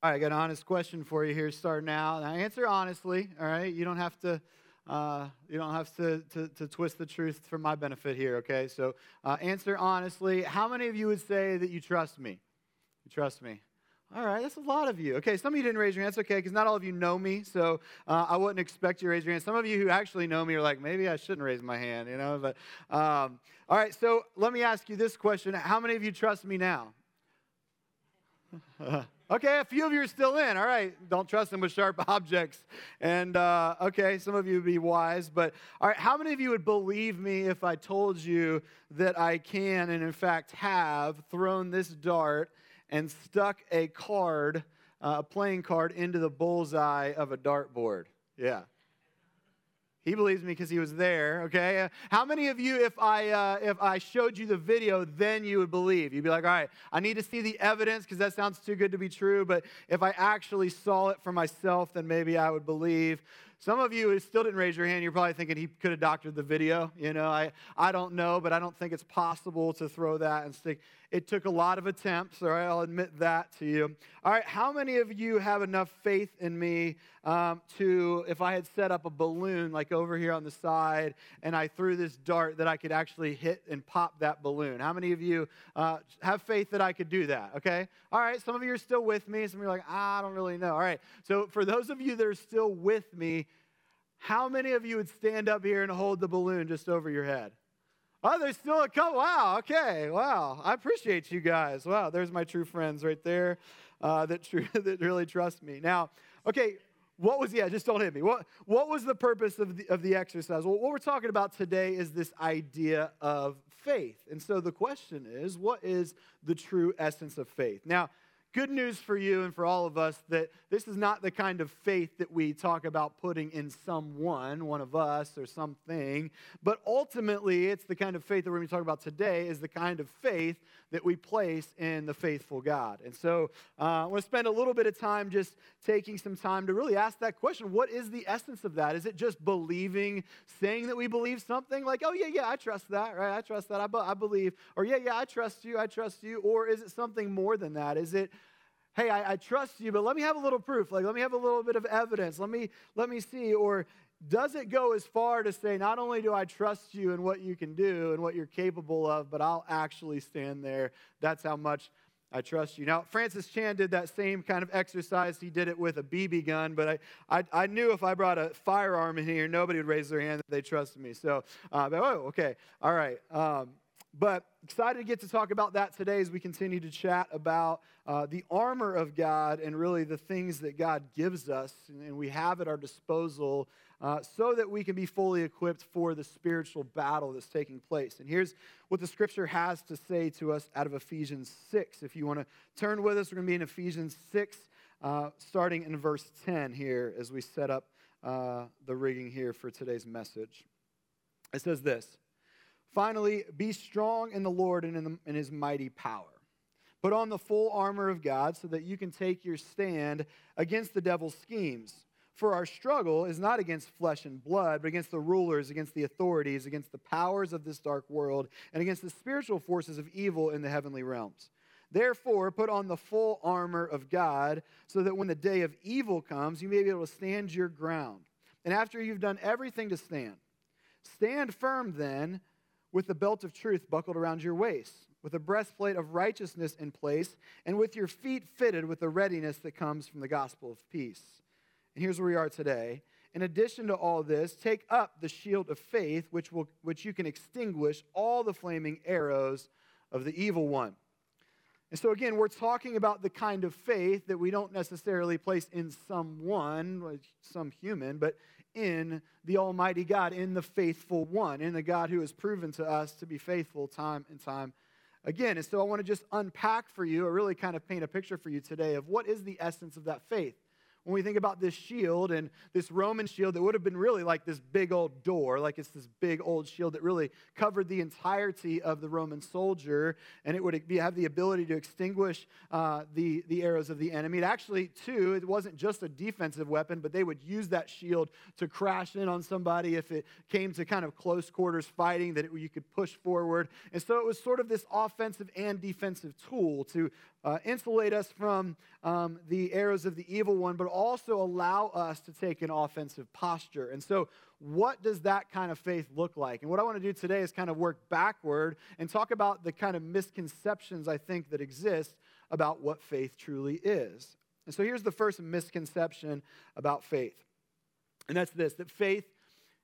All right, I got an honest question for you here starting out. Now, answer honestly, all right? You don't have to. Uh, you don't have to, to, to, twist the truth for my benefit here, okay? So uh, answer honestly. How many of you would say that you trust me? You trust me? All right, that's a lot of you. Okay, some of you didn't raise your hands. Okay, because not all of you know me, so uh, I wouldn't expect you to raise your hand. Some of you who actually know me are like, maybe I shouldn't raise my hand, you know? But um, all right, so let me ask you this question: How many of you trust me now? Okay, a few of you are still in. All right, don't trust them with sharp objects. And uh, okay, some of you would be wise, but all right, how many of you would believe me if I told you that I can and in fact have thrown this dart and stuck a card, uh, a playing card, into the bullseye of a dartboard? Yeah. He believes me because he was there. Okay. How many of you, if I uh, if I showed you the video, then you would believe? You'd be like, all right, I need to see the evidence because that sounds too good to be true. But if I actually saw it for myself, then maybe I would believe. Some of you still didn't raise your hand, you're probably thinking he could have doctored the video. You know, I, I don't know, but I don't think it's possible to throw that and stick. It took a lot of attempts, all right? I'll admit that to you. All right, how many of you have enough faith in me um, to, if I had set up a balloon like over here on the side and I threw this dart, that I could actually hit and pop that balloon? How many of you uh, have faith that I could do that, okay? All right, some of you are still with me. Some of you are like, ah, I don't really know. All right, so for those of you that are still with me, how many of you would stand up here and hold the balloon just over your head? Oh, there's still a couple. Wow, okay, wow. I appreciate you guys. Wow, there's my true friends right there uh, that, true, that really trust me. Now, okay, what was, yeah, just don't hit me. What, what was the purpose of the, of the exercise? Well, what we're talking about today is this idea of faith. And so the question is, what is the true essence of faith? Now, good news for you and for all of us that this is not the kind of faith that we talk about putting in someone, one of us, or something, but ultimately it's the kind of faith that we're going to talk about today is the kind of faith that we place in the faithful God. And so uh, I want to spend a little bit of time just taking some time to really ask that question what is the essence of that? Is it just believing, saying that we believe something like, oh, yeah, yeah, I trust that, right? I trust that, I, be- I believe, or yeah, yeah, I trust you, I trust you, or is it something more than that? Is it, hey, I, I, trust you, but let me have a little proof. Like, let me have a little bit of evidence. Let me, let me see. Or does it go as far to say, not only do I trust you and what you can do and what you're capable of, but I'll actually stand there. That's how much I trust you. Now, Francis Chan did that same kind of exercise. He did it with a BB gun, but I, I, I knew if I brought a firearm in here, nobody would raise their hand that they trusted me. So, uh, but, oh, okay. All right. Um, but excited to get to talk about that today as we continue to chat about uh, the armor of God and really the things that God gives us and we have at our disposal uh, so that we can be fully equipped for the spiritual battle that's taking place. And here's what the scripture has to say to us out of Ephesians 6. If you want to turn with us, we're going to be in Ephesians 6, uh, starting in verse 10 here as we set up uh, the rigging here for today's message. It says this. Finally, be strong in the Lord and in, the, in, his mighty power. Put on the full armor of God so that you can take your stand against the devil's schemes. For our struggle is not against flesh and blood, but against the rulers, against the authorities, against the powers of this dark world, and against the spiritual forces of evil in the heavenly realms. Therefore, put on the full armor of God so that when the day of evil comes, you may be able to stand your ground. And after you've done everything to stand, stand firm then with the belt of truth buckled around your waist, with a breastplate of righteousness in place, and with your feet fitted with the readiness that comes from the gospel of peace. And here's where we are today. In addition to all this, take up the shield of faith, which, will, which you can extinguish all the flaming arrows of the evil one. And so, again, we're talking about the kind of faith that we don't necessarily place in someone, some human, but in the Almighty God, in the faithful one, in the God who has proven to us to be faithful time and time again. And so I want to just unpack for you, or really kind of paint a picture for you today of what is the essence of that faith. When we think about this shield and this Roman shield that would have been really like this big old door, like it's this big old shield that really covered the entirety of the Roman soldier, and it would have the ability to extinguish uh, the, the arrows of the enemy. It actually, too, it wasn't just a defensive weapon, but they would use that shield to crash in on somebody if it came to kind of close quarters fighting, that it, you could push forward. And so it was sort of this offensive and defensive tool to uh, insulate us from um, the arrows of the evil one, but also allow us to take an offensive posture. And so, what does that kind of faith look like? And what I want to do today is kind of work backward and talk about the kind of misconceptions I think that exist about what faith truly is. And so, here's the first misconception about faith, and that's this that faith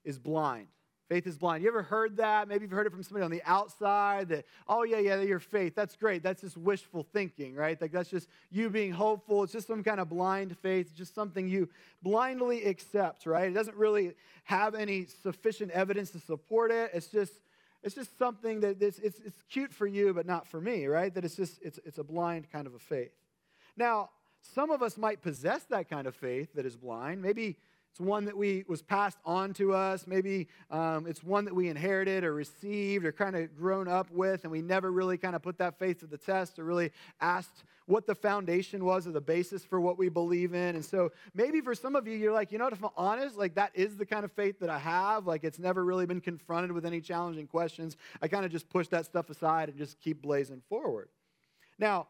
is blind. Faith is blind. You ever heard that? Maybe you've heard it from somebody on the outside that, oh, yeah, yeah, your faith. That's great. That's just wishful thinking, right? Like that's just you being hopeful. It's just some kind of blind faith, it's just something you blindly accept, right? It doesn't really have any sufficient evidence to support it. It's just, it's just something that it's, it's, it's cute for you, but not for me, right? That it's just, it's, it's a blind kind of a faith. Now, some of us might possess that kind of faith that is blind. Maybe it's one that we was passed on to us. Maybe um, it's one that we inherited or received or kind of grown up with, and we never really kind of put that faith to the test or really asked what the foundation was or the basis for what we believe in. And so maybe for some of you, you're like, you know what, if I'm honest, like that is the kind of faith that I have. Like it's never really been confronted with any challenging questions. I kind of just push that stuff aside and just keep blazing forward. Now,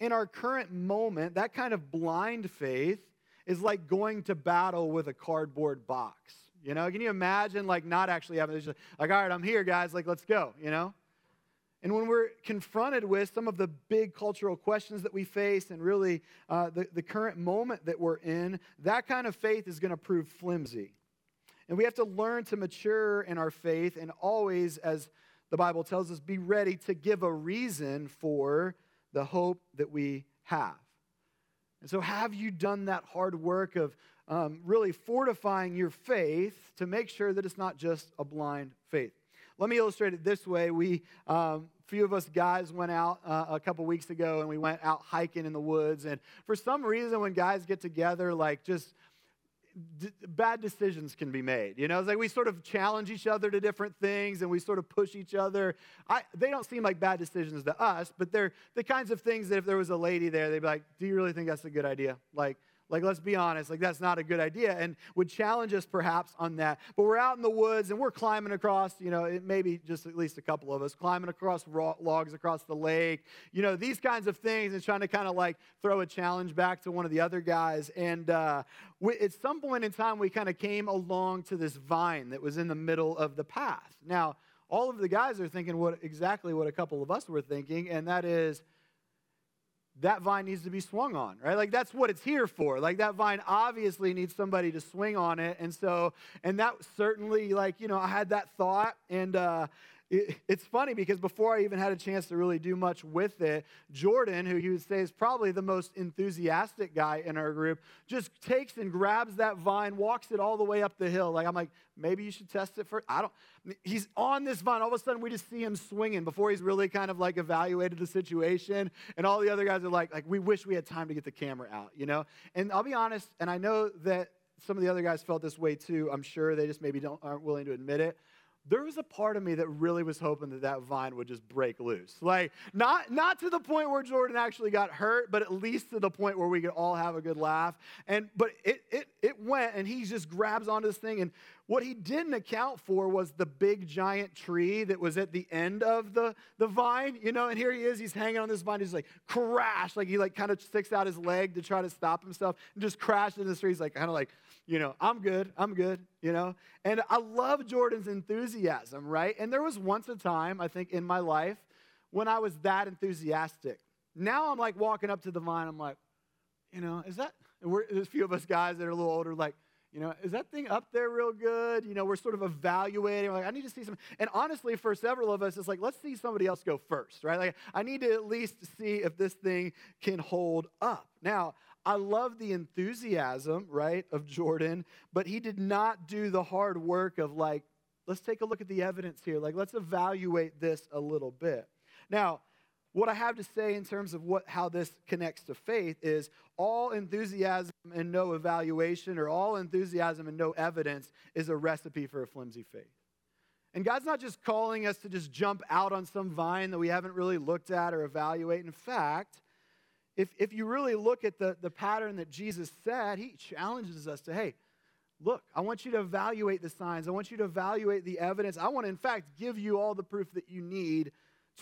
in our current moment, that kind of blind faith is like going to battle with a cardboard box. You know, can you imagine like not actually having this, like, all right, I'm here, guys, like, let's go, you know? And when we're confronted with some of the big cultural questions that we face and really uh, the, the current moment that we're in, that kind of faith is going to prove flimsy. And we have to learn to mature in our faith and always, as the Bible tells us, be ready to give a reason for the hope that we have. And so, have you done that hard work of um, really fortifying your faith to make sure that it's not just a blind faith? Let me illustrate it this way. We, um, few of us guys went out uh, a couple weeks ago and we went out hiking in the woods. And for some reason, when guys get together, like just d- bad decisions can be made. You know, it's like we sort of challenge each other to different things and we sort of push each other. I, they don't seem like bad decisions to us, but they're the kinds of things that if there was a lady there, they'd be like, Do you really think that's a good idea? Like, like, let's be honest, like that's not a good idea, and would challenge us perhaps on that. But we're out in the woods and we're climbing across, you know, maybe just at least a couple of us climbing across logs across the lake, you know, these kinds of things, and trying to kind of like throw a challenge back to one of the other guys. And uh, we, at some point in time, we kind of came along to this vine that was in the middle of the path. Now, all of the guys are thinking what exactly what a couple of us were thinking, and that is that vine needs to be swung on, right? Like that's what it's here for. Like that vine obviously needs somebody to swing on it. And so, and that certainly, like, you know, I had that thought and, uh, it's funny because before I even had a chance to really do much with it, Jordan, who you would say is probably the most enthusiastic guy in our group, just takes and grabs that vine, walks it all the way up the hill. Like, I'm like, maybe you should test it first. I don't, he's on this vine. All of a sudden, we just see him swinging before he's really kind of like evaluated the situation. And all the other guys are like, like, we wish we had time to get the camera out, you know? And I'll be honest, and I know that some of the other guys felt this way too. I'm sure they just maybe don't, aren't willing to admit it there was a part of me that really was hoping that that vine would just break loose. Like, not, not to the point where Jordan actually got hurt, but at least to the point where we could all have a good laugh. And, but it, it, it went, and he just grabs onto this thing. And what he didn't account for was the big giant tree that was at the end of the, the vine, you know, and here he is, he's hanging on this vine, he's like, crash, like he like kind of sticks out his leg to try to stop himself and just crashed into the tree. He's like, kind of like, you know, I'm good, I'm good, you know? And I love Jordan's enthusiasm, right? And there was once a time, I think, in my life when I was that enthusiastic. Now I'm like walking up to the vine, I'm like, you know, is that, we're, there's a few of us guys that are a little older, like, you know, is that thing up there real good? You know, we're sort of evaluating. We're like, I need to see some. And honestly, for several of us, it's like, let's see somebody else go first, right? Like, I need to at least see if this thing can hold up. Now, I love the enthusiasm, right, of Jordan, but he did not do the hard work of like, let's take a look at the evidence here. Like, let's evaluate this a little bit. Now, what I have to say in terms of what, how this connects to faith is all enthusiasm and no evaluation, or all enthusiasm and no evidence, is a recipe for a flimsy faith. And God's not just calling us to just jump out on some vine that we haven't really looked at or evaluate. In fact, if, if you really look at the, the pattern that Jesus said, he challenges us to, hey, look, I want you to evaluate the signs. I want you to evaluate the evidence. I want to, in fact, give you all the proof that you need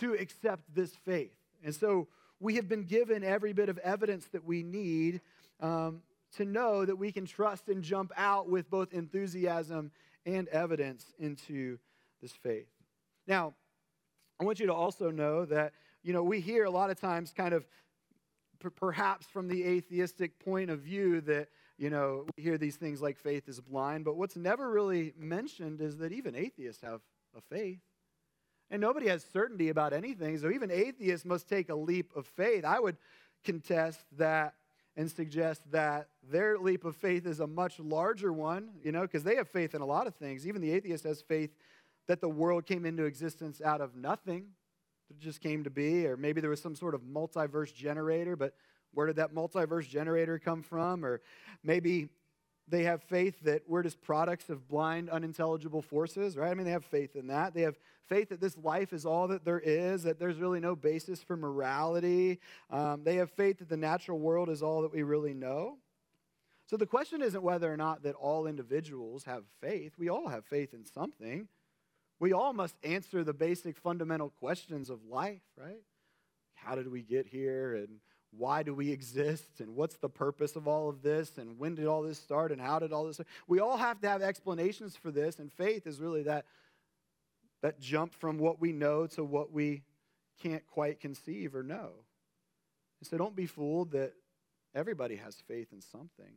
to accept this faith. And so we have been given every bit of evidence that we need um, to know that we can trust and jump out with both enthusiasm and evidence into this faith. Now, I want you to also know that, you know, we hear a lot of times kind of perhaps from the atheistic point of view that, you know, we hear these things like faith is blind, but what's never really mentioned is that even atheists have a faith. And nobody has certainty about anything, so even atheists must take a leap of faith. I would contest that and suggest that their leap of faith is a much larger one, you know, because they have faith in a lot of things. Even the atheist has faith that the world came into existence out of nothing. It just came to be, or maybe there was some sort of multiverse generator, but where did that multiverse generator come from? Or maybe they have faith that we're just products of blind, unintelligible forces, right? I mean, they have faith in that. They have faith that this life is all that there is, that there's really no basis for morality. Um, they have faith that the natural world is all that we really know. So the question isn't whether or not that all individuals have faith. We all have faith in something. We all must answer the basic fundamental questions of life, right? How did we get here? And why do we exist? And what's the purpose of all of this? And when did all this start? And how did all this start? We all have to have explanations for this. And faith is really that, that jump from what we know to what we can't quite conceive or know. And so don't be fooled that everybody has faith in something.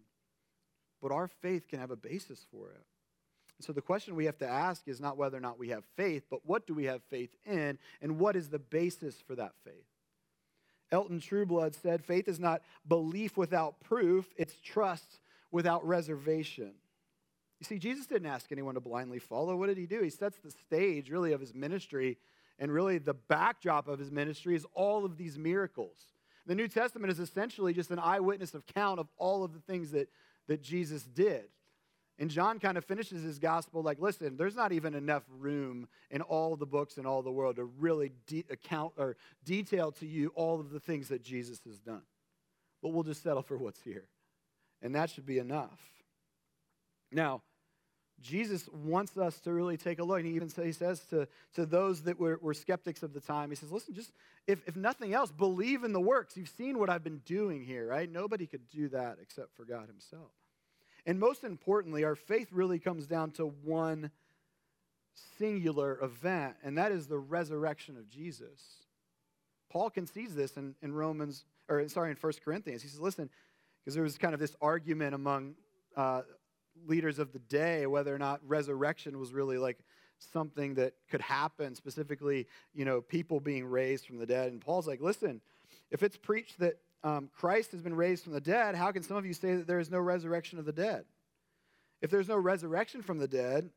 But our faith can have a basis for it. So the question we have to ask is not whether or not we have faith, but what do we have faith in, and what is the basis for that faith? Elton Trueblood said, Faith is not belief without proof, it's trust without reservation. You see, Jesus didn't ask anyone to blindly follow. What did he do? He sets the stage, really, of his ministry, and really the backdrop of his ministry is all of these miracles. The New Testament is essentially just an eyewitness account of all of the things that, that Jesus did. And John kind of finishes his gospel like, listen, there's not even enough room in all the books in all the world to really de- account or detail to you all of the things that Jesus has done. But we'll just settle for what's here. And that should be enough. Now, Jesus wants us to really take a look. And he even say, he says to, to those that were, were skeptics of the time, he says, listen, just if, if nothing else, believe in the works. You've seen what I've been doing here, right? Nobody could do that except for God himself. And most importantly, our faith really comes down to one singular event, and that is the resurrection of Jesus. Paul concedes this in, in Romans, or sorry, in 1 Corinthians. He says, listen, because there was kind of this argument among uh, leaders of the day whether or not resurrection was really like something that could happen, specifically, you know, people being raised from the dead. And Paul's like, listen, if it's preached that um, Christ has been raised from the dead, how can some of you say that there is no resurrection of the dead? If there's no resurrection from the dead,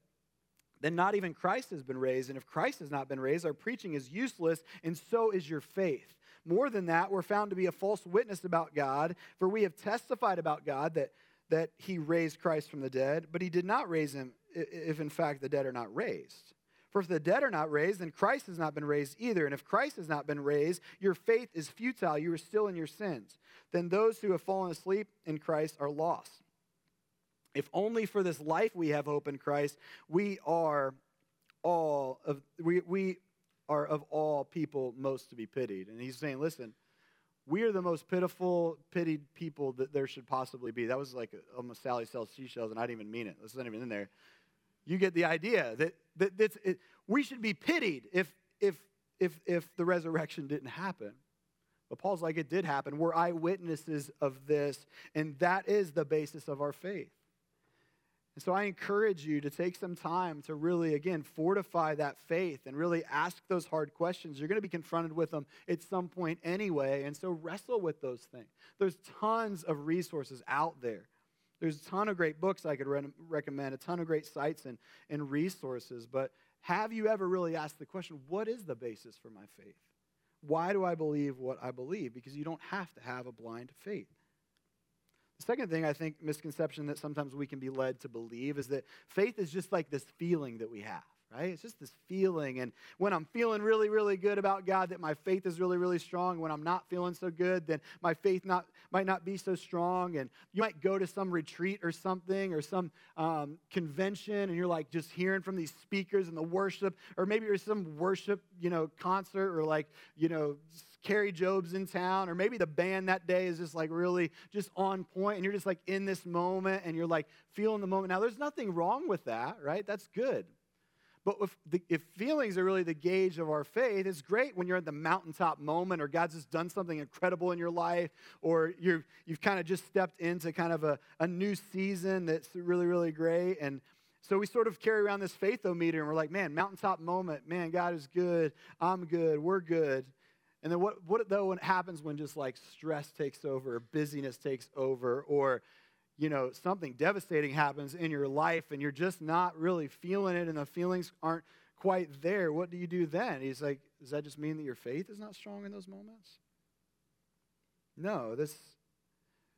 then not even Christ has been raised. And if Christ has not been raised, our preaching is useless, and so is your faith. More than that, we're found to be a false witness about God, for we have testified about God that, that he raised Christ from the dead, but he did not raise him if in fact the dead are not raised. For if the dead are not raised, then Christ has not been raised either. And if Christ has not been raised, your faith is futile. You are still in your sins. Then those who have fallen asleep in Christ are lost. If only for this life we have hope in Christ, we are all of we, we are of all people most to be pitied. And he's saying, listen, we are the most pitiful, pitied people that there should possibly be. That was like almost Sally sells seashells, and I didn't even mean it. This isn't even in there. You get the idea that, that that's, it, we should be pitied if, if, if, if the resurrection didn't happen. But Paul's like, it did happen. We're eyewitnesses of this, and that is the basis of our faith. And so I encourage you to take some time to really, again, fortify that faith and really ask those hard questions. You're going to be confronted with them at some point anyway. And so wrestle with those things. There's tons of resources out there there's a ton of great books I could re- recommend, a ton of great sites and, and resources. But have you ever really asked the question, what is the basis for my faith? why do I believe what I believe? Because you don't have to have a blind faith. The second thing I think misconception that sometimes we can be led to believe is that faith is just like this feeling that we have right? It's just this feeling. And when I'm feeling really, really good about God, that my faith is really, really strong. When I'm not feeling so good, then my faith not, might not be so strong. And you might go to some retreat or something or some um, convention and you're like just hearing from these speakers and the worship, or maybe there's some worship, you know, concert or like, you know, Kari Jobe's in town, or maybe the band that day is just like really just on point, and you're just like in this moment and you're like feeling the moment. Now, there's nothing wrong with that, right? That's good. But if, the, if, feelings are really the gauge of our faith, it's great when you're at the mountaintop moment or God's just done something incredible in your life or you have kind of just stepped into kind of a, a new season that's really, really great. And so we sort of carry around this faithometer and we're like, man, mountaintop moment, man, God is good, I'm good, we're good. And then what, what though when it happens when just like stress takes over, or busyness takes over, or you know, something devastating happens in your life and you're just not really feeling it and the feelings aren't quite there, what do you do then? He's like, does that just mean that your faith is not strong in those moments? No, this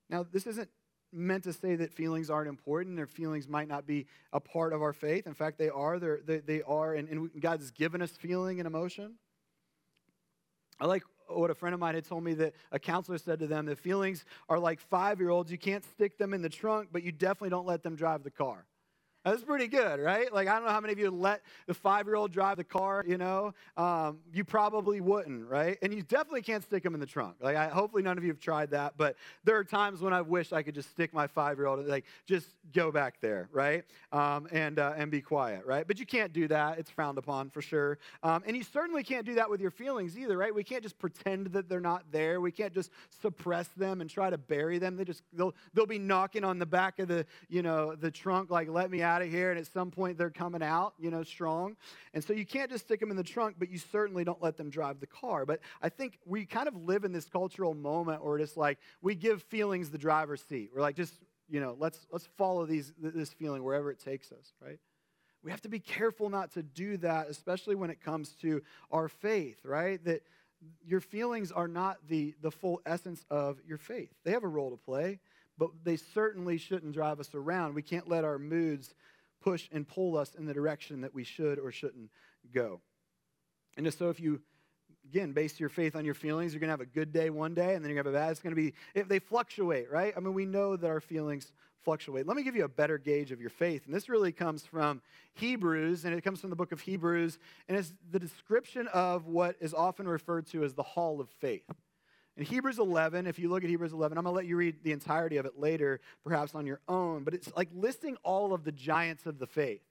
now this isn't meant to say that feelings aren't important or feelings might not be a part of our faith. In fact, they are. They're, they, they are, and, and God has given us feeling and emotion. I like what a friend of mine had told me that a counselor said to them the feelings are like five year olds. You can't stick them in the trunk, but you definitely don't let them drive the car. That's pretty good, right? Like, I don't know how many of you let the five year old drive the car, you know? Um, you probably wouldn't, right? And you definitely can't stick them in the trunk. Like, I, hopefully none of you have tried that, but there are times when I wish I could just stick my five year old, like, just go back there, right? Um, and, uh, and be quiet, right? But you can't do that. It's frowned upon for sure. Um, and you certainly can't do that with your feelings either, right? We can't just pretend that they're not there. We can't just suppress them and try to bury them. They just, they'll, they'll be knocking on the back of the, you know, the trunk, like, let me out out of here, and at some point they're coming out, you know, strong. And so you can't just stick them in the trunk, but you certainly don't let them drive the car. But I think we kind of live in this cultural moment where it's like we give feelings the driver's seat. We're like, just, you know, let's, let's follow these, this feeling wherever it takes us, right? We have to be careful not to do that, especially when it comes to our faith, right? That your feelings are not the, the full essence of your faith. They have a role to play but they certainly shouldn't drive us around. We can't let our moods push and pull us in the direction that we should or shouldn't go. And just so if you again base your faith on your feelings you're going to have a good day one day and then you're going to have a bad it's going to be if they fluctuate right i mean we know that our feelings fluctuate let me give you a better gauge of your faith and this really comes from hebrews and it comes from the book of hebrews and it's the description of what is often referred to as the hall of faith in Hebrews 11, if you look at Hebrews 11, I'm going to let you read the entirety of it later, perhaps on your own, but it's like listing all of the giants of the faith.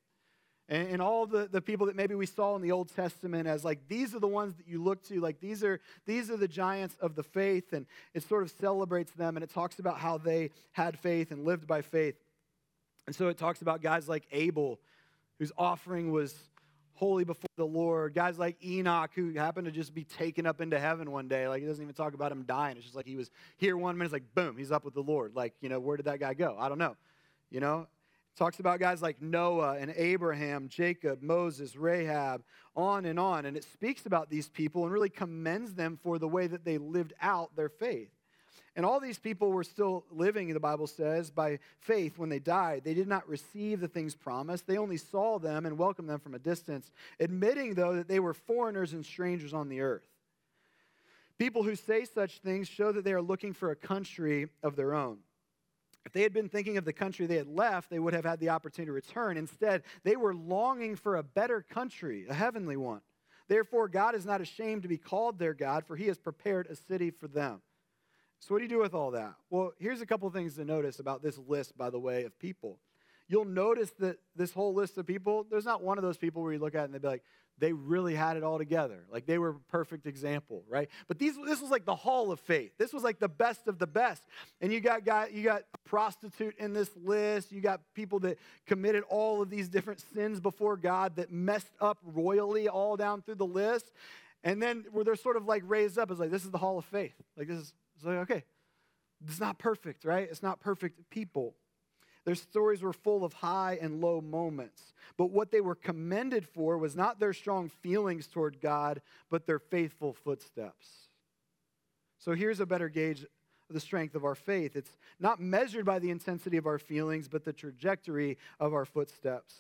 And, and all the, the people that maybe we saw in the Old Testament as like, these are the ones that you look to, like, these are, these are the giants of the faith. And it sort of celebrates them and it talks about how they had faith and lived by faith. And so it talks about guys like Abel, whose offering was holy before the Lord. Guys like Enoch, who happened to just be taken up into heaven one day. Like, he doesn't even talk about him dying. It's just like he was here one minute, it's like, boom, he's up with the Lord. Like, you know, where did that guy go? I don't know. You know? Talks about guys like Noah and Abraham, Jacob, Moses, Rahab, on and on. And it speaks about these people and really commends them for the way that they lived out their faith. And all these people were still living, the Bible says, by faith when they died. They did not receive the things promised. They only saw them and welcomed them from a distance, admitting, though, that they were foreigners and strangers on the earth. People who say such things show that they are looking for a country of their own. If they had been thinking of the country they had left, they would have had the opportunity to return. Instead, they were longing for a better country, a heavenly one. Therefore, God is not ashamed to be called their God, for he has prepared a city for them. So, what do you do with all that? Well, here's a couple things to notice about this list, by the way, of people. You'll notice that this whole list of people, there's not one of those people where you look at and they'd be like, they really had it all together. Like they were a perfect example, right? But these, this was like the hall of faith. This was like the best of the best. And you got, got you got prostitute in this list. You got people that committed all of these different sins before God that messed up royally all down through the list. And then where they're sort of like raised up as like, this is the hall of faith. Like this is it's like, okay, it's not perfect, right? It's not perfect people. Their stories were full of high and low moments. But what they were commended for was not their strong feelings toward God, but their faithful footsteps. So here's a better gauge of the strength of our faith it's not measured by the intensity of our feelings, but the trajectory of our footsteps.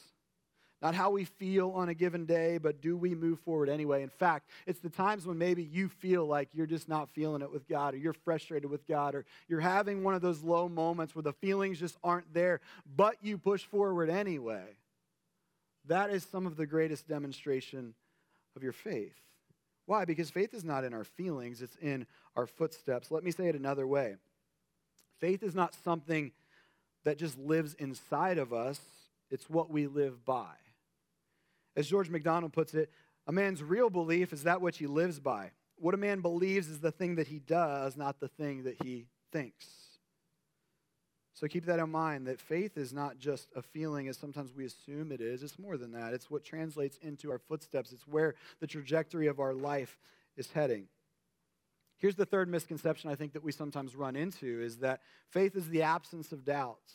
Not how we feel on a given day, but do we move forward anyway? In fact, it's the times when maybe you feel like you're just not feeling it with God, or you're frustrated with God, or you're having one of those low moments where the feelings just aren't there, but you push forward anyway. That is some of the greatest demonstration of your faith. Why? Because faith is not in our feelings, it's in our footsteps. Let me say it another way faith is not something that just lives inside of us, it's what we live by. As George MacDonald puts it, a man's real belief is that which he lives by. What a man believes is the thing that he does, not the thing that he thinks. So keep that in mind that faith is not just a feeling as sometimes we assume it is. It's more than that. It's what translates into our footsteps, it's where the trajectory of our life is heading. Here's the third misconception I think that we sometimes run into is that faith is the absence of doubts.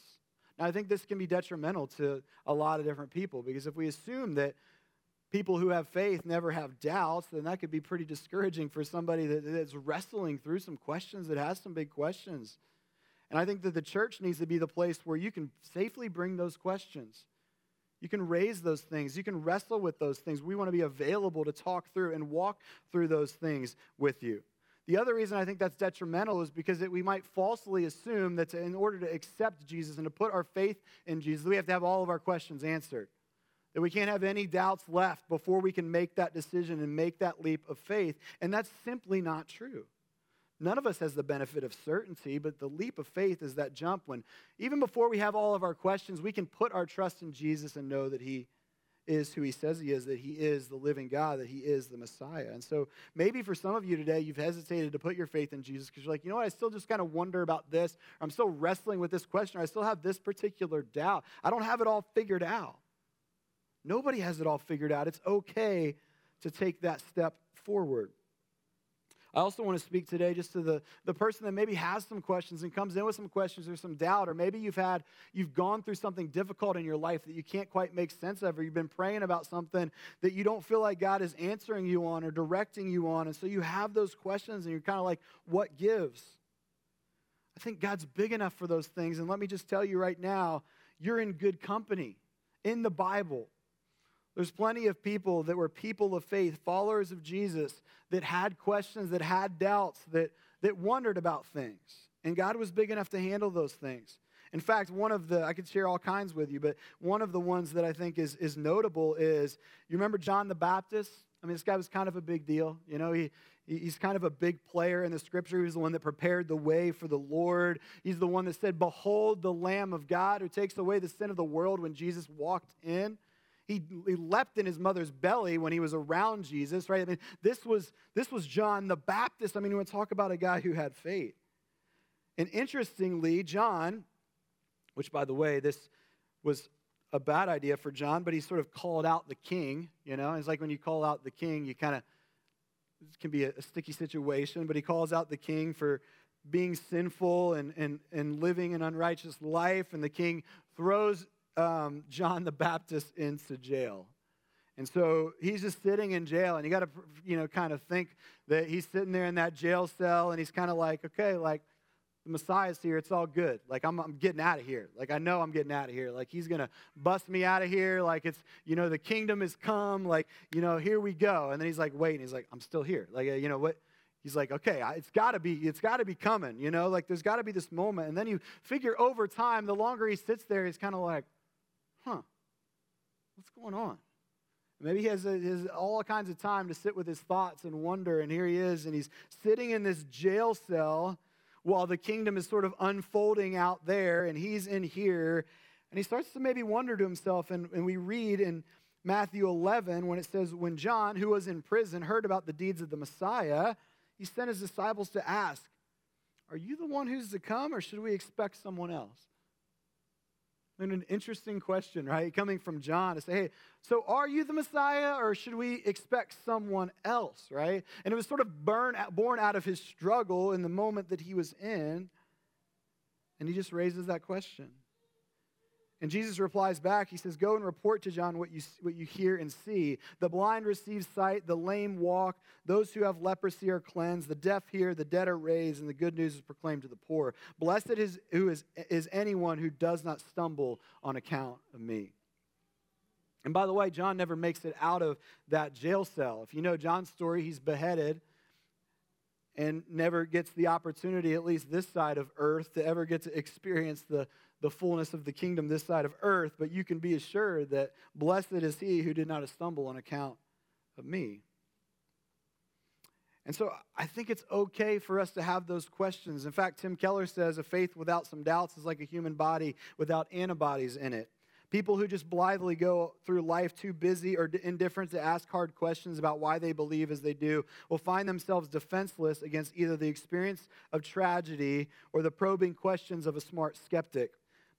Now, I think this can be detrimental to a lot of different people because if we assume that people who have faith never have doubts, then that could be pretty discouraging for somebody that, that's wrestling through some questions, that has some big questions. And I think that the church needs to be the place where you can safely bring those questions. You can raise those things. You can wrestle with those things. We want to be available to talk through and walk through those things with you. The other reason I think that's detrimental is because we might falsely assume that in order to accept Jesus and to put our faith in Jesus, we have to have all of our questions answered. That we can't have any doubts left before we can make that decision and make that leap of faith. And that's simply not true. None of us has the benefit of certainty, but the leap of faith is that jump when, even before we have all of our questions, we can put our trust in Jesus and know that He is who he says he is, that he is the living God, that he is the Messiah. And so maybe for some of you today, you've hesitated to put your faith in Jesus because you're like, you know what, I still just kind of wonder about this, I'm still wrestling with this question, I still have this particular doubt. I don't have it all figured out. Nobody has it all figured out. It's okay to take that step forward. I also want to speak today just to the, the person that maybe has some questions and comes in with some questions or some doubt, or maybe you've had, you've gone through something difficult in your life that you can't quite make sense of, or you've been praying about something that you don't feel like God is answering you on or directing you on. And so you have those questions and you're kind of like, what gives? I think God's big enough for those things. And let me just tell you right now, you're in good company in the Bible. There's plenty of people that were people of faith, followers of Jesus, that had questions, that had doubts, that, that wondered about things. And God was big enough to handle those things. In fact, one of the, I could share all kinds with you, but one of the ones that I think is, is notable is you remember John the Baptist? I mean, this guy was kind of a big deal. You know, he, he's kind of a big player in the scripture. He was the one that prepared the way for the Lord. He's the one that said, Behold the Lamb of God who takes away the sin of the world when Jesus walked in. He, he leapt in his mother's belly when he was around Jesus, right? I mean, this was, this was John the Baptist. I mean, we want to talk about a guy who had faith. And interestingly, John, which by the way, this was a bad idea for John, but he sort of called out the king, you know? It's like when you call out the king, you kind of, it can be a, a sticky situation, but he calls out the king for being sinful and, and, and living an unrighteous life, and the king throws um, John the Baptist into jail. And so he's just sitting in jail, and you got to, you know, kind of think that he's sitting there in that jail cell, and he's kind of like, okay, like the Messiah's here, it's all good. Like I'm, I'm getting out of here. Like I know I'm getting out of here. Like he's gonna bust me out of here. Like it's, you know, the kingdom has come. Like you know, here we go. And then he's like, wait, and he's like, I'm still here. Like you know what? he's like okay it's got to be it's got to be coming you know like there's got to be this moment and then you figure over time the longer he sits there he's kind of like what's going on? Maybe he has, a, has, all kinds of time to sit with his thoughts and wonder, and here he is, and he's sitting in this jail cell while the kingdom is sort of unfolding out there, and he's in here, and he starts to maybe wonder to himself, and, and we read in Matthew 11 when it says, When John, who was in prison, heard about the deeds of the Messiah, he sent his disciples to ask, Are you the one who's to come, or should we expect someone else? And an interesting question, right? Coming from John to say, hey, so are you the Messiah or should we expect someone else, right? And it was sort of born out of his struggle in the moment that he was in. And he just raises that question. And Jesus replies back, he says, Go and report to John what you, what you hear and see. The blind receive sight, the lame walk, those who have leprosy are cleansed, the deaf hear, the dead are raised, and the good news is proclaimed to the poor. Blessed is, who is, is anyone who does not stumble on account of me. And by the way, John never makes it out of that jail cell. If you know John's story, he's beheaded and never gets the opportunity, at least this side of earth, to ever get to experience the the fullness of the kingdom this side of earth, but you can be assured that blessed is he who did not stumble on account of me. And so I think it's okay for us to have those questions. In fact, Tim Keller says a faith without some doubts is like a human body without antibodies in it. People who just blithely go through life too busy or indifferent to ask hard questions about why they believe as they do will find themselves defenseless against either the experience of tragedy or the probing questions of a smart skeptic.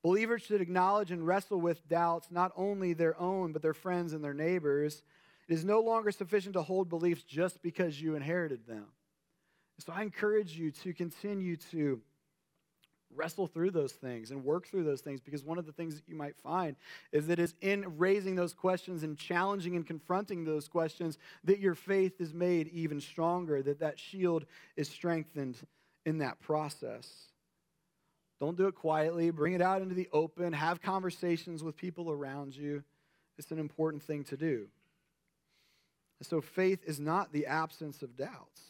Believers should acknowledge and wrestle with doubts, not only their own, but their friends and their neighbors. It is no longer sufficient to hold beliefs just because you inherited them. So I encourage you to continue to wrestle through those things and work through those things because one of the things that you might find is that it's in raising those questions and challenging and confronting those questions that your faith is made even stronger, that that shield is strengthened in that process. Don't do it quietly. Bring it out into the open. Have conversations with people around you. It's an important thing to do. And So, faith is not the absence of doubts.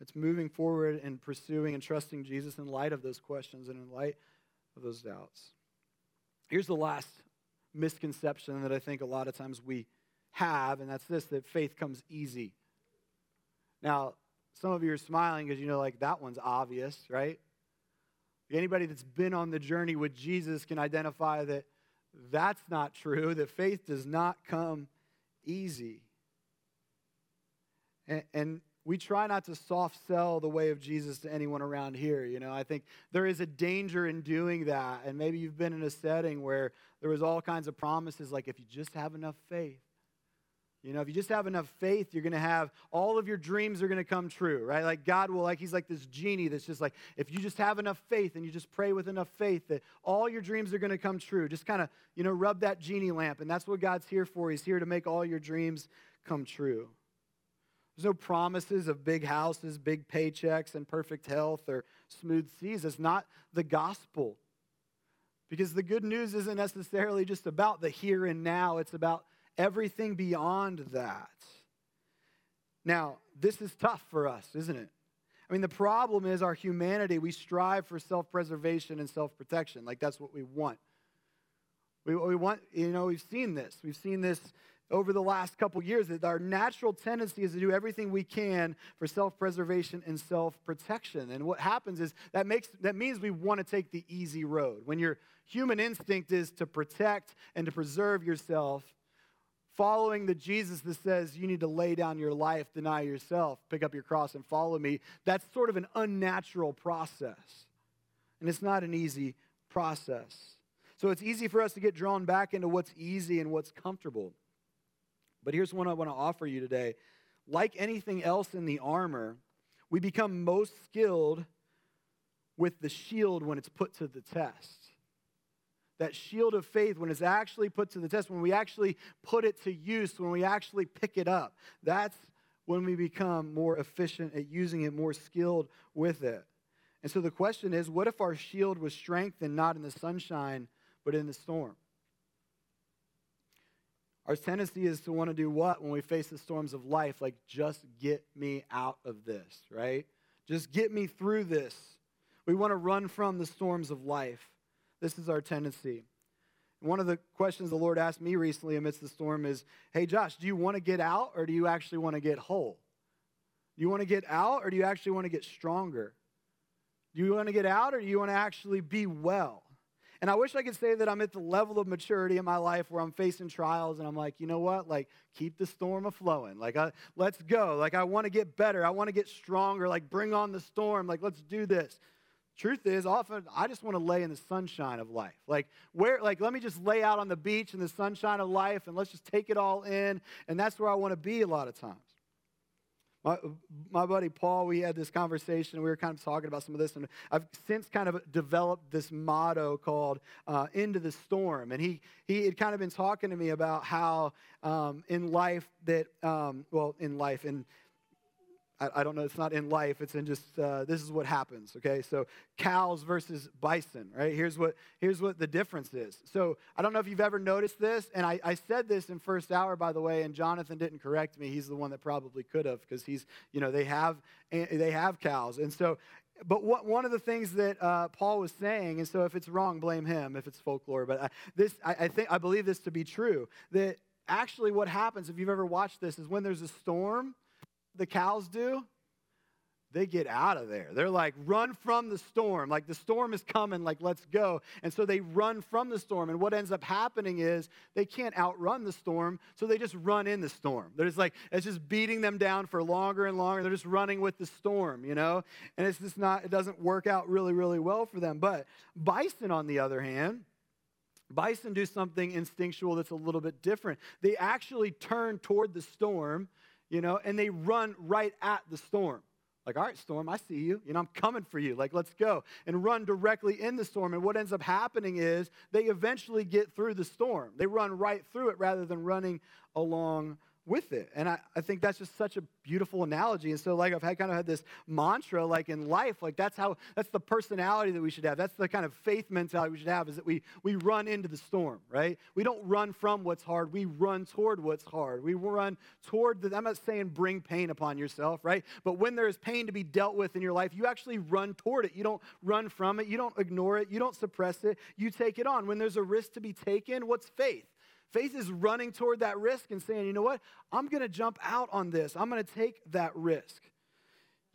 It's moving forward and pursuing and trusting Jesus in light of those questions and in light of those doubts. Here's the last misconception that I think a lot of times we have, and that's this that faith comes easy. Now, some of you are smiling because you know, like, that one's obvious, right? Anybody that's been on the journey with Jesus can identify that that's not true, that faith does not come easy. And, and, we try not to soft sell the way of Jesus to anyone around here. You know, I think there is a danger in doing that. And maybe you've been in a setting where there was all kinds of promises like if you just have enough faith, you know, if you just have enough faith, you're going to have all of your dreams are going to come true, right? Like God will, like, He's like this genie that's just like, if you just have enough faith and you just pray with enough faith, that all your dreams are going to come true. Just kind of, you know, rub that genie lamp. And that's what God's here for. He's here to make all your dreams come true. There's no promises of big houses, big paychecks, and perfect health or smooth seas. It's not the gospel. Because the good news isn't necessarily just about the here and now, it's about everything beyond that. Now, this is tough for us, isn't it? I mean, the problem is our humanity, we strive for self preservation and self protection. Like, that's what we want. We, we want, you know, we've seen this. We've seen this over the last couple years that our natural tendency is to do everything we can for self-preservation and self-protection. And what happens is that makes that means we want to take the easy road. When your human instinct is to protect and to preserve yourself, following the Jesus that says you need to lay down your life, deny yourself, pick up your cross, and follow me, that's sort of an unnatural process. And it's not an easy process. So it's easy for us to get drawn back into what's easy and what's comfortable. But here's one I want to offer you today. Like anything else in the armor, we become most skilled with the shield when it's put to the test that shield of faith, when it's actually put to the test, when we actually put it to use, when we actually pick it up, that's when we become more efficient at using it, more skilled with it. And so the question is what if our shield was strengthened not in the sunshine, but in the storm? Our tendency is to want to do what when we face the storms of life? Like, just get me out of this, right? Just get me through this. We want to run from the storms of life. This is our tendency. One of the questions the Lord asked me recently amidst the storm is Hey, Josh, do you want to get out or do you actually want to get whole? Do you want to get out or do you actually want to get stronger? Do you want to get out or do you want to actually be well? And I wish I could say that I'm at the level of maturity in my life where I'm facing trials and I'm like, you know what? Like, keep the storm a flowing. Like, I, let's go. Like, I want to get better. I want to get stronger. Like, bring on the storm. Like, let's do this. Truth is, often I just want to lay in the sunshine of life. Like, where, like, let me just lay out on the beach in the sunshine of life and let's just take it all in. And that's where I want to be a lot of times. My, my buddy Paul, we had this conversation. We were kind of talking about some of this, and I've since kind of developed this motto called uh, "Into the Storm." And he he had kind of been talking to me about how um, in life that um, well, in life in I, I, don't know, it's not in life, it's in just uh, this is what happens, okay? So cows versus bison, right? Here's what, here's what the difference is. So I don't know if you've ever noticed this, and I, I said this in first hour, by the way, and Jonathan didn't correct me. He's the one that probably could have because he's, you know, they have, eh, they have cows. And so but what, one of the things that uh, Paul was saying, and so if it's wrong, blame him if it's folklore. But I, this, I, I, think I believe this to be true. That actually, what happens if you've ever watched this is when there's a storm, the cows do? They get out of there. They're like, run from the storm. Like, the storm is coming, like, let's go. And so they run from the storm. And what ends up happening is they can't outrun the storm, so they just run in the storm. They're just like, it's just beating them down for longer and longer. They're just running with the storm, you know? And it's just not, it doesn't work out really, really well for them. But bison, on the other hand, Bison do something instinctual that's a little bit different. They actually turn toward the storm you know, and they run right at the storm. Like, all right, storm, I see you. You know, I'm coming for you. Like, let's go. And run directly in the storm. And what ends up happening is they eventually get through the storm. They run right through it rather than running along with it. And I, I think that's just such a beautiful analogy. And so, like, I've had kind of had this mantra, like in life, like that's how, that's the personality that we should have. That's the kind of faith mentality we should have is that we, we run into the storm, right? We don't run from what's hard. We run toward what's hard. We run toward the, I'm not saying bring pain upon yourself, right? But when there is pain to be dealt with in your life, you actually run toward it. You don't run from it. You don't ignore it. You don't suppress it. You take it on. When there's a risk to be taken, what's faith? Faith is running toward that risk and saying, you know what? I'm going to jump out on this. I'm going to take that risk.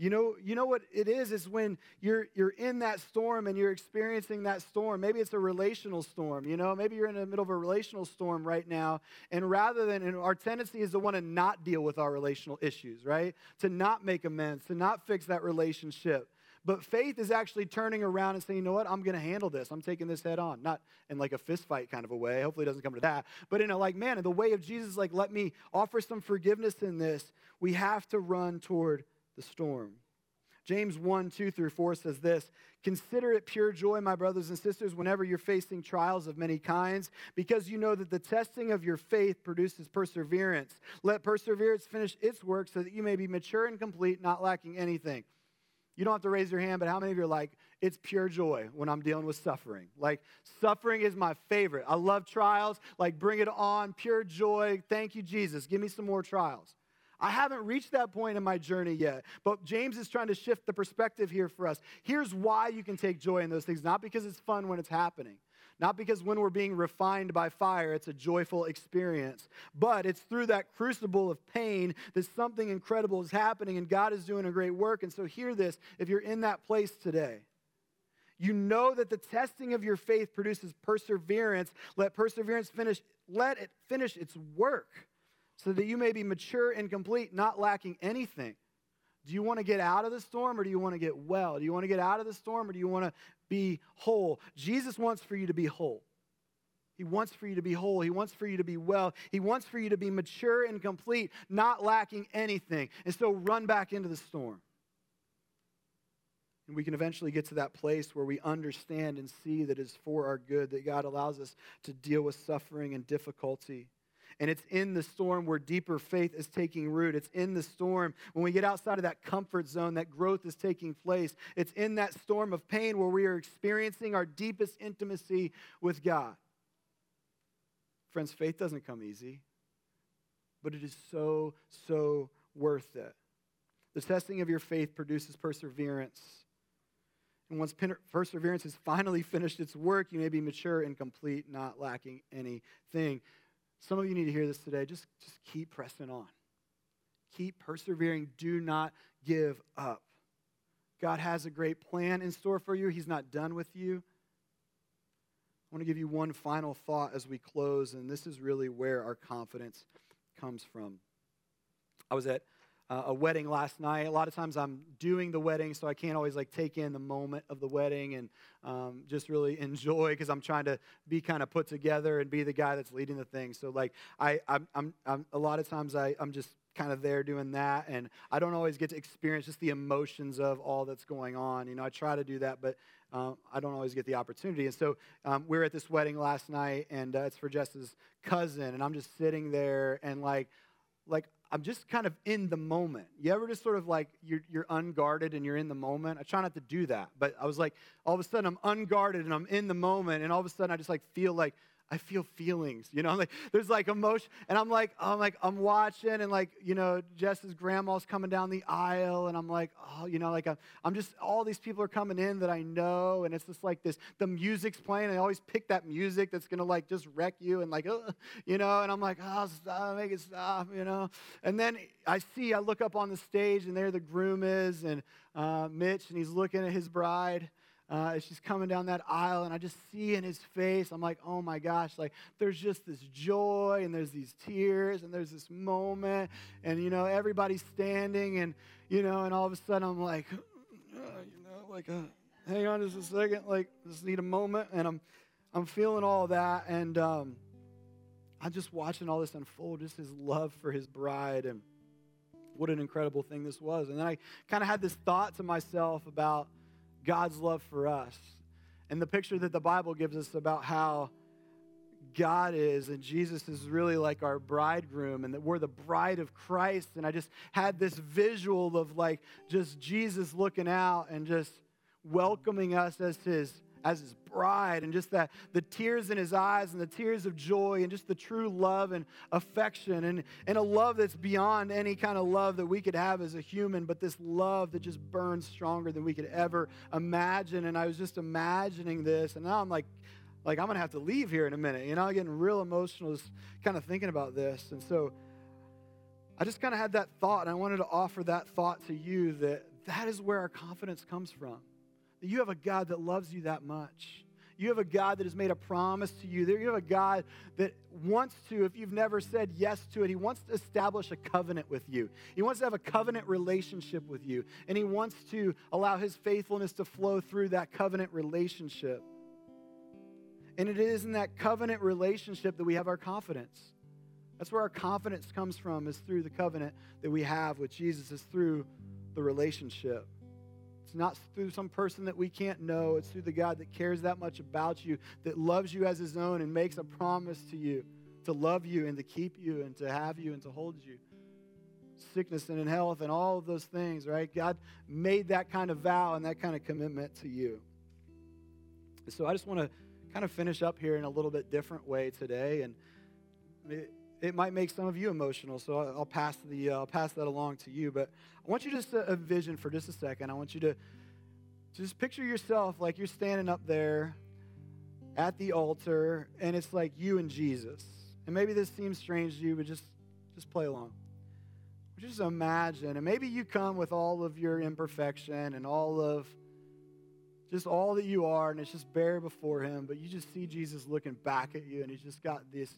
You know, you know what it is is when you're you're in that storm and you're experiencing that storm. Maybe it's a relational storm, you know, maybe you're in the middle of a relational storm right now. And rather than and our tendency is to want to not deal with our relational issues, right? To not make amends, to not fix that relationship. But faith is actually turning around and saying, you know what, I'm going to handle this. I'm taking this head on. Not in like a fist fight kind of a way. Hopefully it doesn't come to that. But in a like, man, in the way of Jesus, like, let me offer some forgiveness in this. We have to run toward the storm. James 1, 2 through 4 says this Consider it pure joy, my brothers and sisters, whenever you're facing trials of many kinds, because you know that the testing of your faith produces perseverance. Let perseverance finish its work so that you may be mature and complete, not lacking anything. You don't have to raise your hand, but how many of you are like, it's pure joy when I'm dealing with suffering? Like, suffering is my favorite. I love trials. Like, bring it on, pure joy. Thank you, Jesus. Give me some more trials. I haven't reached that point in my journey yet, but James is trying to shift the perspective here for us. Here's why you can take joy in those things, not because it's fun when it's happening, not because when we're being refined by fire, it's a joyful experience, but it's through that crucible of pain that something incredible is happening and God is doing a great work. And so, hear this if you're in that place today. You know that the testing of your faith produces perseverance. Let perseverance finish, let it finish its work so that you may be mature and complete, not lacking anything. Do you want to get out of the storm or do you want to get well? Do you want to get out of the storm or do you want to be whole? Jesus wants for you to be whole. He wants for you to be whole. He wants for you to be well. He wants for you to be mature and complete, not lacking anything. And so run back into the storm. And we can eventually get to that place where we understand and see that it's for our good, that God allows us to deal with suffering and difficulty. And it's in the storm where deeper faith is taking root. It's in the storm when we get outside of that comfort zone that growth is taking place. It's in that storm of pain where we are experiencing our deepest intimacy with God. Friends, faith doesn't come easy, but it is so, so worth it. The testing of your faith produces perseverance. And once perseverance has finally finished its work, you may be mature and complete, not lacking anything. Some of you need to hear this today. Just, just keep pressing on. Keep persevering. Do not give up. God has a great plan in store for you. He's not done with you. I want to give you one final thought as we close, and this is really where our confidence comes from. I was at uh, a wedding last night. A lot of times I'm doing the wedding, so I can't always like take in the moment of the wedding and um, just really enjoy because I'm trying to be kind of put together and be the guy that's leading the thing. So like I, I'm, I'm, I'm a lot of times I, I'm just kind of there doing that, and I don't always get to experience just the emotions of all that's going on. You know, I try to do that, but um, I don't always get the opportunity. And so um, we were at this wedding last night, and uh, it's for Jess's cousin, and I'm just sitting there and like, like I'm just kind of in the moment. You ever just sort of like you're, you're unguarded and you're in the moment? I try not to do that, but I was like, all of a sudden I'm unguarded and I'm in the moment, and all of a sudden I just like feel like I feel feelings, you know, I'm like there's like emotion, and I'm like, I'm like, I'm watching, and like, you know, Jess's grandma's coming down the aisle, and I'm like, oh, you know, like I'm, I'm just, all these people are coming in that I know, and it's just like this, the music's playing, and I always pick that music that's gonna like just wreck you, and like, you know, and I'm like, oh, stop, make it stop, you know, and then I see, I look up on the stage, and there the groom is, and uh, Mitch, and he's looking at his bride uh, as she's coming down that aisle, and I just see in his face, I'm like, oh my gosh, like there's just this joy, and there's these tears, and there's this moment, and you know, everybody's standing, and you know, and all of a sudden I'm like, uh, you know, like, uh, hang on just a second, like, just need a moment, and I'm, I'm feeling all that, and um, I'm just watching all this unfold, just his love for his bride, and what an incredible thing this was. And then I kind of had this thought to myself about God's love for us. And the picture that the Bible gives us about how God is and Jesus is really like our bridegroom and that we're the bride of Christ. And I just had this visual of like just Jesus looking out and just welcoming us as his as his bride and just that the tears in his eyes and the tears of joy and just the true love and affection and, and a love that's beyond any kind of love that we could have as a human but this love that just burns stronger than we could ever imagine. And i was just imagining this and now i'm like like i'm gonna have to leave here in a minute you know i'm getting real emotional just kind of thinking about this. And so i just kind of had that thought and i wanted to offer that thought to you that that is where our confidence comes from that you have a God that loves you that much. You have a God that has made a promise to you. You have a God that wants to, if you've never said yes to it, He wants to establish a covenant with you. He wants to have a covenant relationship with you. And He wants to allow His faithfulness to flow through that covenant relationship. And it is in that covenant relationship that we have our confidence. That's where our confidence comes from, is through the covenant that we have with Jesus, is through the relationship. It's not through some person that we can't know. It's through the God that cares that much about you, that loves you as his own and makes a promise to you to love you and to keep you and to have you and to hold you. Sickness and in health and all of those things, right? God made that kind of vow and that kind of commitment to you. So I just want to kind of finish up here in a little bit different way today. And it might make some of you emotional, so I'll pass, the, uh, I'll pass that along to you. But I want you just to envision for just a second. I want you to just picture yourself like you're standing up there at the altar, and it's like you and Jesus. And maybe this seems strange to you, but just, just play along. Just imagine, and maybe you come with all of your imperfection and all of just all that you are, and it's just bare before Him, but you just see Jesus looking back at you, and He's just got this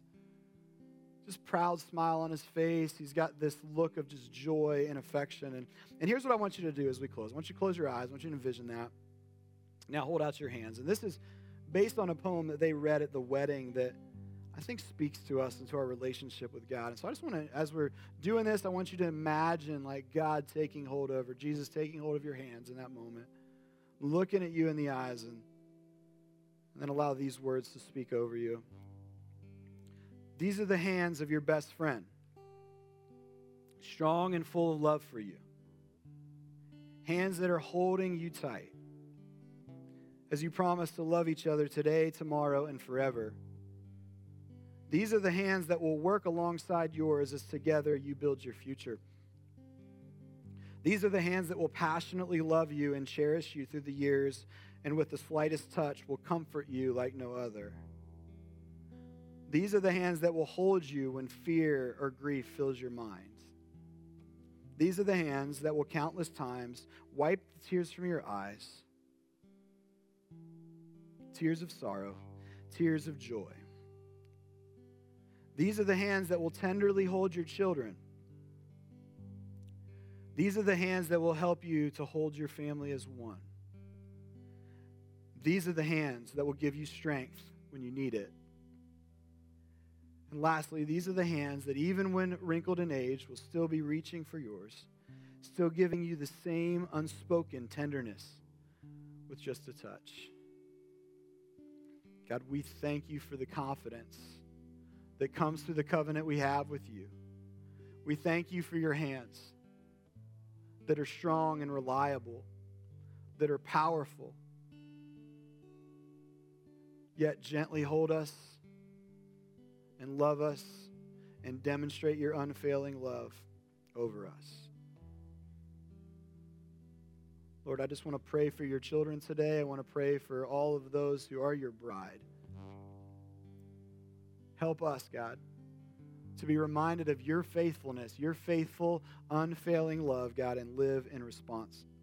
just proud smile on his face. He's got this look of just joy and affection. And, and here's what I want you to do as we close. I want you to close your eyes. I want you to envision that. Now hold out your hands. And this is based on a poem that they read at the wedding that I think speaks to us and to our relationship with God. And so I just want to, as we're doing this, I want you to imagine like God taking hold of, or Jesus taking hold of your hands in that moment, looking at you in the eyes, and, and then allow these words to speak over you. These are the hands of your best friend, strong and full of love for you. Hands that are holding you tight as you promise to love each other today, tomorrow, and forever. These are the hands that will work alongside yours as together you build your future. These are the hands that will passionately love you and cherish you through the years, and with the slightest touch will comfort you like no other. These are the hands that will hold you when fear or grief fills your mind. These are the hands that will countless times wipe the tears from your eyes tears of sorrow, tears of joy. These are the hands that will tenderly hold your children These are the hands that will help you to hold your family as one. These are the hands that will give you strength when you need it. And lastly, these are the hands that, even when wrinkled in age, will still be reaching for yours, still giving you the same unspoken tenderness with just a touch. God, we thank you for the confidence that comes through the covenant we have with you. We thank you for your hands that are strong and reliable, that are powerful, yet gently hold us and love us and demonstrate your unfailing love over us. Lord, I just want to pray for your children today. I want to pray for all of those who are your bride. Help us, God, to be reminded of your faithfulness, your faithful, unfailing love, God, and live in response.